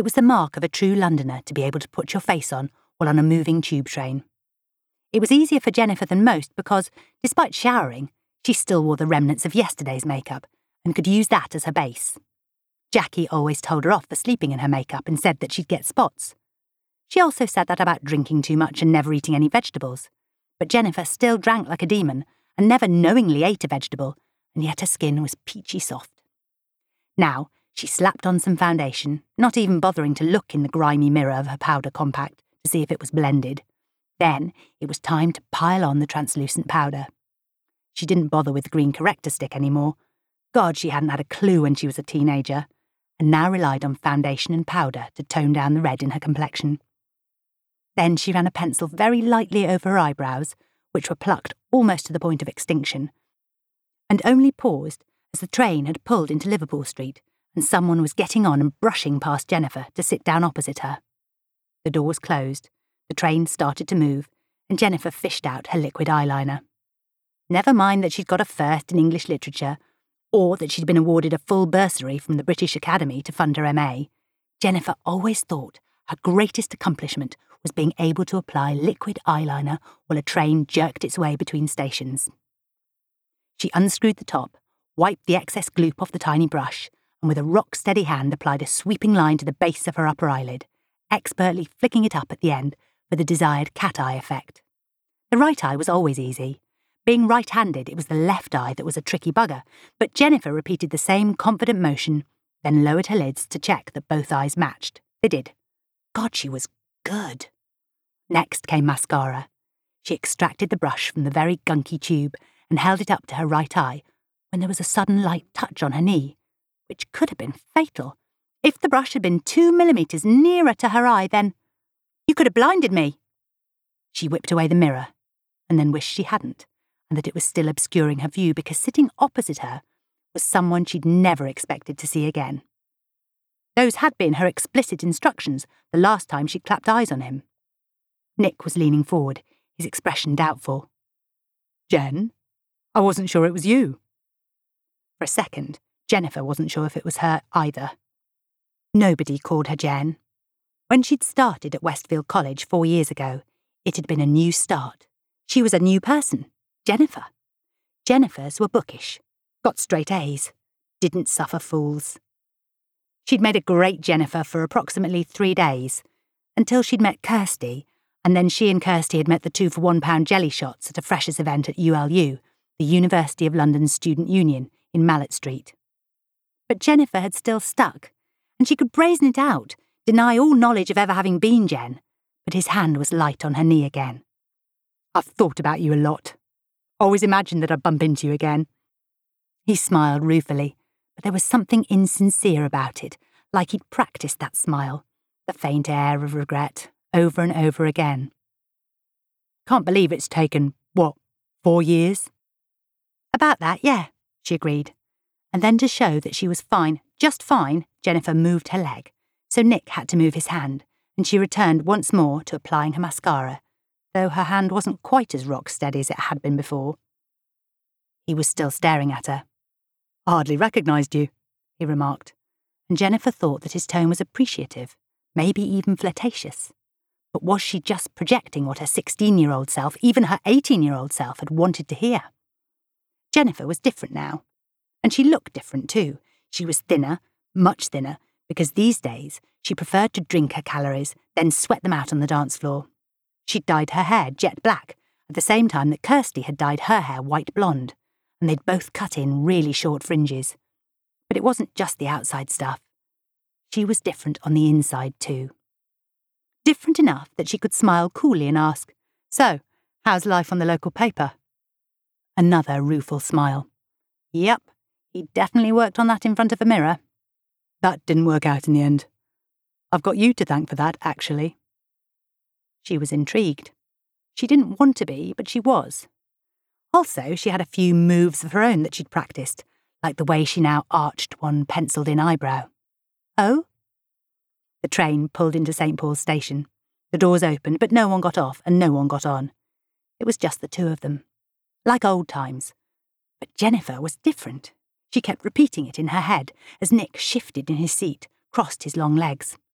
It was the mark of a true Londoner to be able to put your face on while on a moving tube train. It was easier for Jennifer than most because, despite showering, she still wore the remnants of yesterday's makeup and could use that as her base. Jackie always told her off for sleeping in her makeup and said that she'd get spots. She also said that about drinking too much and never eating any vegetables. But Jennifer still drank like a demon and never knowingly ate a vegetable, and yet her skin was peachy soft. Now, she slapped on some foundation, not even bothering to look in the grimy mirror of her powder compact to see if it was blended. Then it was time to pile on the translucent powder. She didn't bother with the green corrector stick anymore. God, she hadn't had a clue when she was a teenager and now relied on foundation and powder to tone down the red in her complexion. Then she ran a pencil very lightly over her eyebrows, which were plucked almost to the point of extinction, and only paused as the train had pulled into Liverpool Street and someone was getting on and brushing past Jennifer to sit down opposite her. The door was closed, the train started to move, and Jennifer fished out her liquid eyeliner. Never mind that she'd got a first in English literature or that she'd been awarded a full bursary from the British Academy to fund her MA, Jennifer always thought her greatest accomplishment was being able to apply liquid eyeliner while a train jerked its way between stations. She unscrewed the top, wiped the excess gloop off the tiny brush, and with a rock steady hand applied a sweeping line to the base of her upper eyelid, expertly flicking it up at the end for the desired cat eye effect. The right eye was always easy. Being right handed, it was the left eye that was a tricky bugger, but Jennifer repeated the same confident motion, then lowered her lids to check that both eyes matched. They did. God, she was good. Next came mascara. She extracted the brush from the very gunky tube and held it up to her right eye when there was a sudden light touch on her knee, which could have been fatal. If the brush had been two millimetres nearer to her eye, then. You could have blinded me. She whipped away the mirror and then wished she hadn't and that it was still obscuring her view because sitting opposite her was someone she'd never expected to see again. Those had been her explicit instructions the last time she clapped eyes on him. Nick was leaning forward, his expression doubtful. Jen? I wasn't sure it was you. For a second, Jennifer wasn't sure if it was her either. Nobody called her Jen. When she'd started at Westfield College four years ago, it had been a new start. She was a new person, Jennifer. Jennifers were bookish, got straight A's, didn't suffer fools. She'd made a great Jennifer for approximately three days, until she'd met Kirsty, and then she and Kirsty had met the two for one pound jelly shots at a freshers event at ULU, the University of London Student Union, in Malet Street. But Jennifer had still stuck, and she could brazen it out, deny all knowledge of ever having been Jen, but his hand was light on her knee again. I've thought about you a lot, Always imagined that I'd bump into you again. He smiled ruefully, but there was something insincere about it, like he'd practiced that smile, the faint air of regret, over and over again. Can't believe it's taken, what, four years? About that, yeah, she agreed. And then to show that she was fine, just fine, Jennifer moved her leg, so Nick had to move his hand, and she returned once more to applying her mascara, though her hand wasn't quite as rock steady as it had been before. He was still staring at her. I hardly recognised you, he remarked, and Jennifer thought that his tone was appreciative, maybe even flirtatious. But was she just projecting what her 16 year old self, even her 18 year old self, had wanted to hear? Jennifer was different now. And she looked different too. She was thinner, much thinner, because these days she preferred to drink her calories, then sweat them out on the dance floor. She'd dyed her hair jet black at the same time that Kirsty had dyed her hair white blonde, and they'd both cut in really short fringes. But it wasn't just the outside stuff. She was different on the inside too. Different enough that she could smile coolly and ask, So, how's life on the local paper? Another rueful smile. Yep, he definitely worked on that in front of a mirror. That didn't work out in the end. I've got you to thank for that, actually. She was intrigued. She didn't want to be, but she was. Also, she had a few moves of her own that she'd practiced, like the way she now arched one penciled in eyebrow. Oh? The train pulled into St. Paul's station. The doors opened, but no one got off and no one got on. It was just the two of them. Like old times. But Jennifer was different. She kept repeating it in her head as Nick shifted in his seat, crossed his long legs.